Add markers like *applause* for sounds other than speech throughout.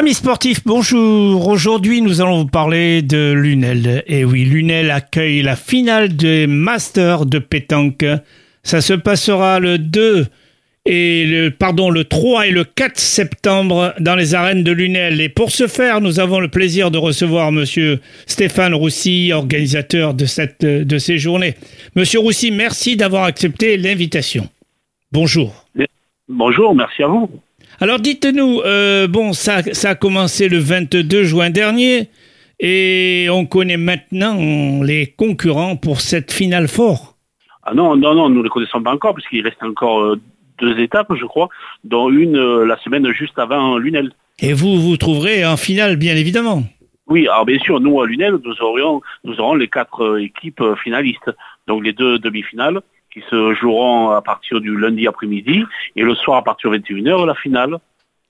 Amis sportifs, bonjour. Aujourd'hui, nous allons vous parler de Lunel. Et oui, Lunel accueille la finale des Masters de pétanque. Ça se passera le 2 et le, pardon, le 3 et le 4 septembre dans les arènes de Lunel. Et pour ce faire, nous avons le plaisir de recevoir monsieur Stéphane Roussy, organisateur de cette, de ces journées. Monsieur Roussy, merci d'avoir accepté l'invitation. Bonjour. Bonjour, merci à vous. Alors dites-nous, euh, bon, ça, ça a commencé le 22 juin dernier et on connaît maintenant les concurrents pour cette finale fort. Ah non, non, non, nous ne les connaissons pas encore puisqu'il reste encore euh, deux étapes, je crois, dont une euh, la semaine juste avant Lunel. Et vous vous trouverez en finale, bien évidemment. Oui, alors bien sûr, nous à Lunel, nous, aurions, nous aurons les quatre équipes finalistes, donc les deux demi-finales qui se joueront à partir du lundi après-midi et le soir à partir de 21h la finale.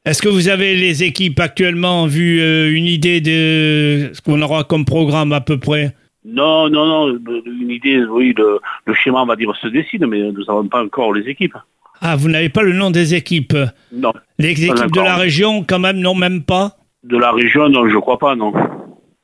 Est-ce que vous avez les équipes actuellement vu euh, une idée de ce qu'on aura comme programme à peu près? Non, non, non, une idée, oui, le, le schéma on va dire se décide, mais nous n'avons pas encore les équipes. Ah, vous n'avez pas le nom des équipes? Non. Les équipes de la région, quand même, non, même pas? De la région, non, je crois pas, non.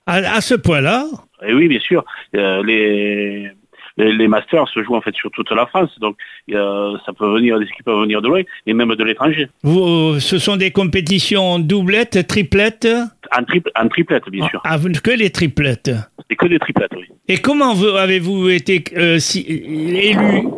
À, ce point-là? Eh oui, bien sûr. Euh, les les, masters se jouent en fait sur toute la France, donc ça peut venir, des équipes peuvent venir de loin et même de l'étranger. Euh, ce sont des compétitions doublettes, triplettes En, en triplette, bien sûr. Ah, que les triplettes Et que des triplettes, oui. Et comment avez-vous été euh, élu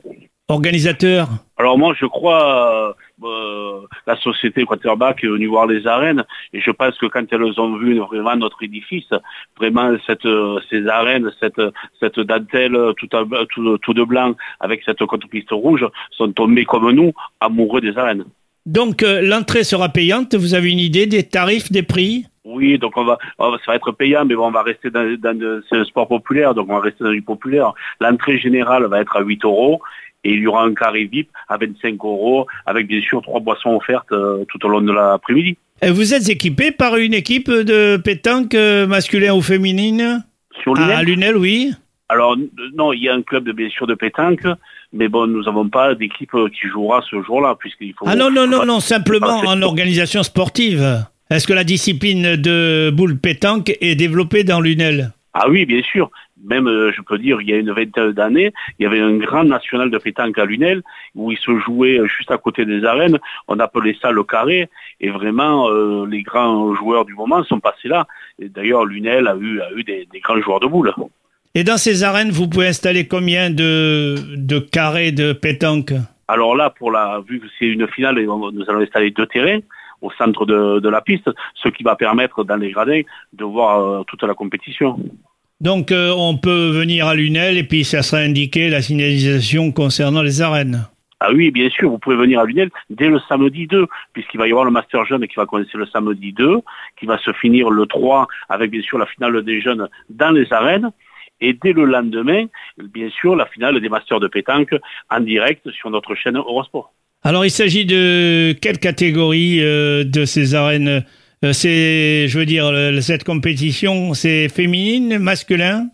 organisateur? Alors moi, je crois euh, la société Quarterback est venue voir les arènes et je pense que quand elles ont vu vraiment notre édifice, vraiment cette, ces arènes, cette, cette dentelle tout, tout, de blanc avec cette contre-piste rouge, sont tombées comme nous, amoureux des arènes. Donc euh, l'entrée sera payante, vous avez une idée des tarifs, des prix? Oui, donc on va, ça va être payant, mais bon, on va rester dans, dans le sport populaire, donc on va rester dans du populaire. L'entrée générale va être à 8 euros et il y aura un carré VIP à 25 euros avec bien sûr trois boissons offertes euh, tout au long de l'après-midi. Vous êtes équipé par une équipe de pétanque euh, masculin ou féminine? Sur Lunel À Lunel, oui. Alors non, il y a un club de bien sûr de pétanque, mais bon, nous n'avons pas d'équipe euh, qui jouera ce jour-là puisqu'il faut. Ah non non non non, simplement en organisation sportive. Est-ce que la discipline de boule pétanque est développée dans Lunel? Ah oui, bien sûr même, euh, je peux dire, il y a une vingtaine d'années, il y avait un grand national de pétanque à Lunel où il se jouait juste à côté des arènes. On appelait ça le carré. Et vraiment, euh, les grands joueurs du moment sont passés là. D'ailleurs, Lunel a eu, a eu des, grands joueurs de boules. Et dans ces arènes, vous pouvez installer combien de, de carrés de pétanque? Alors là, pour la, vu que c'est une finale, nous allons installer deux terrains au centre de, la piste, ce qui va permettre dans les gradins de voir euh, toute la compétition. Donc euh, on peut venir à Lunel et puis ça sera indiqué la signalisation concernant les arènes. Ah oui, bien sûr, vous pouvez venir à Lunel dès le samedi 2, puisqu'il va y avoir le Master Jeune qui va commencer le samedi 2, qui va se finir le 3 avec bien sûr la finale des jeunes dans les arènes. Et dès le lendemain, bien sûr, la finale des Masters de pétanque en direct sur notre chaîne Eurosport. Alors il s'agit de quelle catégorie euh, de ces arènes c'est, je veux dire, cette compétition, c'est féminine, masculin?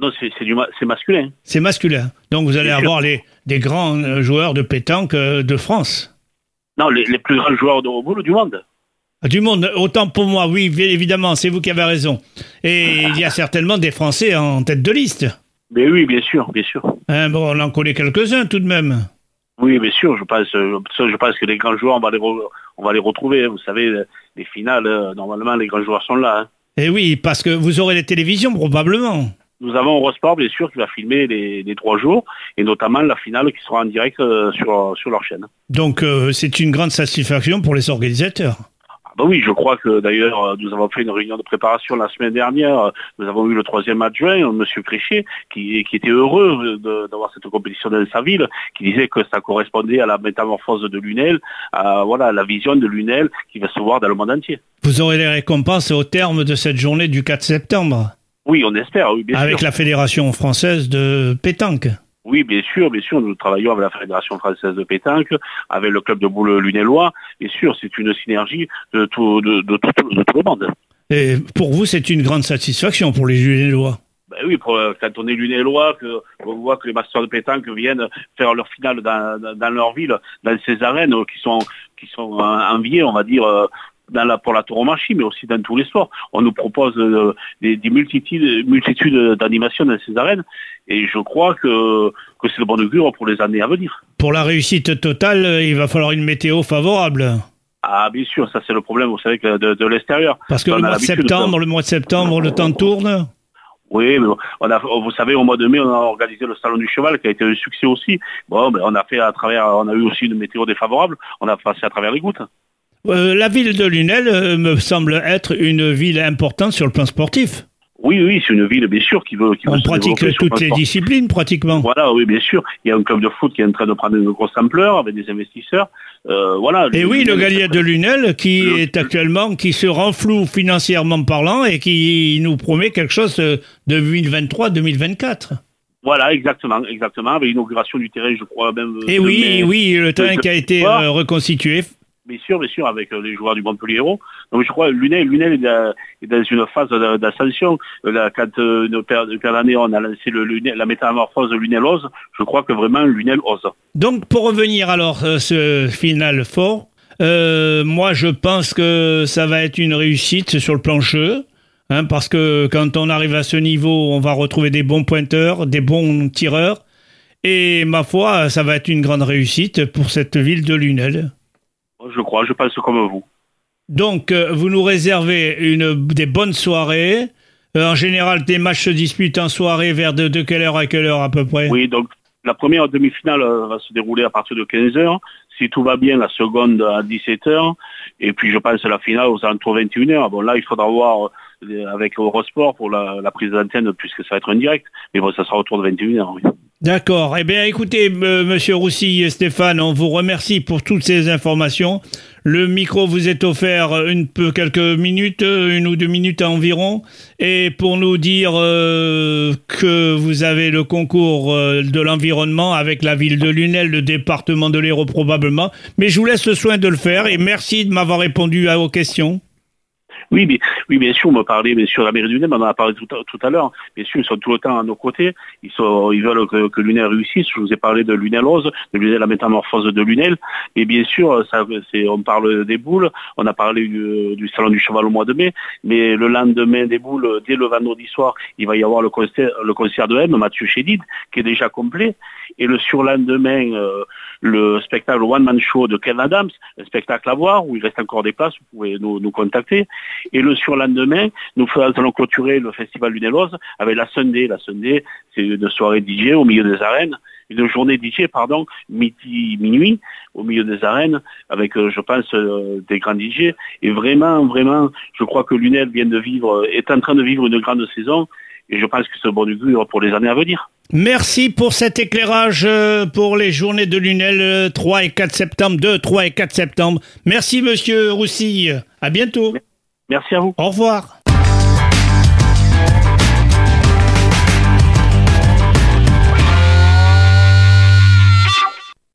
Non, c'est, c'est, masculin. C'est masculin. Donc vous allez avoir les, des grands euh, joueurs de pétanque euh, de France. Non, les, plus grands joueurs de boule du monde. Ah, du monde, autant pour moi, oui, évidemment, c'est vous qui avez raison. Et *laughs* il y a certainement des Français en tête de liste. Mais oui, bien sûr, bien sûr. Hein, bon, on en connaît quelques-uns tout de même. Oui, bien sûr, je pense, je pense que les grands joueurs, on va les, on va les retrouver. Vous savez, les finales, euh, normalement, les grands joueurs sont là. Hein. Eh oui, parce que vous aurez les télévisions, probablement. Nous avons Eurosport, bien sûr, qui va filmer les, trois jours, et notamment la finale qui sera en direct euh, sur, sur leur chaîne. Donc, euh, c'est une grande satisfaction pour les organisateurs. Ben oui, je crois que d'ailleurs, euh, nous avons fait une réunion de préparation la semaine dernière. Nous avons eu le troisième adjoint, M. Créchet, qui, qui était heureux d'avoir cette compétition dans sa ville, qui disait que ça correspondait à la métamorphose de Lunel, à voilà, la vision de Lunel qui va se voir dans le monde entier. Vous aurez les récompenses au terme de cette journée du 4 septembre? Oui, on espère, oui, bien Avec la Fédération française de pétanque oui, bien sûr, bien sûr, nous travaillons avec la Fédération française de pétanque, avec le club de boule lunélois. Bien sûr, c'est une synergie de tout, de, de, tout le monde. Et pour vous, c'est une grande satisfaction pour les lunélois? Ben oui, pour, euh, quand on est lunélois, que on voit que les masters de pétanque viennent faire leur finale dans, dans leur ville, dans ces arènes qui sont qui sont enviées, on va dire, euh, dans la, pour la tauromachie, mais aussi dans tous les sports. On nous propose euh, des, multitudes, multitudes d'animations dans ces arènes, et je crois que, que c'est le bon augure pour les années à venir. Pour la réussite totale, il va falloir une météo favorable. Ah bien sûr, ça c'est le problème, vous savez, de, de l'extérieur. Parce que le mois, de septembre, le mois de septembre, le temps tourne oui, mais on a, vous savez, au mois de mai, on a organisé le salon du cheval qui a été un succès aussi. Bon, ben, on a fait à travers, on a eu aussi une météo défavorable. On a passé à travers les gouttes. Euh, la ville de Lunel euh, me semble être une ville importante sur le plan sportif. Oui, oui, c'est une ville, bien sûr, qui veut. Qui On pratique toutes les disciplines, pratiquement. Voilà, oui, bien sûr. Il y a un club de foot qui est en train de prendre une grosse ampleur avec des investisseurs. Euh, voilà. Et oui, le Gallier de Lunel, qui est actuellement, qui se renfloue financièrement parlant et qui nous promet quelque chose de 2023-2024. Voilà, exactement, exactement, avec l'inauguration du terrain, je crois même. Et oui, oui, le terrain qui a été reconstitué bien sûr, bien sûr, avec euh, les joueurs du Montpellier. Donc je crois Lunel, Lunel est dans une phase d'ascension. Quand euh, une paire, d'années on a lancé le la métamorphose de Lunel ose, je crois que vraiment Lunel ose. Donc pour revenir alors à euh, ce final fort, moi je pense que ça va être une réussite sur le plan jeu. Hein, parce que quand on arrive à ce niveau, on va retrouver des bons pointeurs, des bons tireurs. Et ma foi, ça va être une grande réussite pour cette ville de Lunel. Je crois, je pense comme vous. Donc, euh, vous nous réservez une, des bonnes soirées. Euh, en général, des matchs se disputent en soirée vers de, quelle heure à quelle heure à peu près? Oui, donc la première demi-finale euh, va se dérouler à partir de 15h. Si tout va bien, la seconde à 17h. Et puis, je pense la finale aux alentours 21h. Bon, là, il faudra voir avec Eurosport pour la, la prise d'antenne puisque ça va être en direct. Mais bon, ça sera autour de 21h, oui. D'accord. Eh bien, écoutez, Monsieur Roussy et Stéphane, on vous remercie pour toutes ces informations. Le micro vous est offert une peu quelques minutes, une ou deux minutes environ, et pour nous dire euh, que vous avez le concours euh, de l'environnement avec la ville de Lunel, le département de l'Hérault probablement. Mais je vous laisse le soin de le faire et merci de m'avoir répondu à vos questions. Oui, bien sûr, on me parlait bien sûr la mairie du Lunel, on en a parlé tout, à l'heure. Bien sûr, ils sont tout le temps à nos côtés. Ils, veulent que, que Lunel réussisse. Je vous ai parlé de Lunel Rose, de Lunel, la métamorphose de Lunel. Et bien sûr, on parle des boules. On a parlé du, salon du cheval au mois de mai. Mais le lendemain des boules, dès le vendredi soir, il va y avoir le concert, le concert de M, Mathieu Chédid, qui est déjà complet. Et le surlendemain, euh, le spectacle One Man Show de Ken Adams, un spectacle à voir où il reste encore des places, vous pouvez nous, nous contacter. Et le surlendemain, nous allons clôturer le festival Lunelose avec la Sunday. La Sunday, c'est une soirée DJ au milieu des arènes, une journée DJ, pardon, midi, minuit, au milieu des arènes, avec, euh, je pense, euh, des grands DJ. Et vraiment, vraiment, je crois que Lunel vient de vivre, est en train de vivre une grande saison. Et je pense que c'est bon augure pour les années à venir. Merci pour cet éclairage euh, pour les journées de Lunel 3 euh, et 4 septembre, 2, 3 et 4 septembre. Merci Monsieur Roussy. À bientôt. Merci à vous. Au revoir.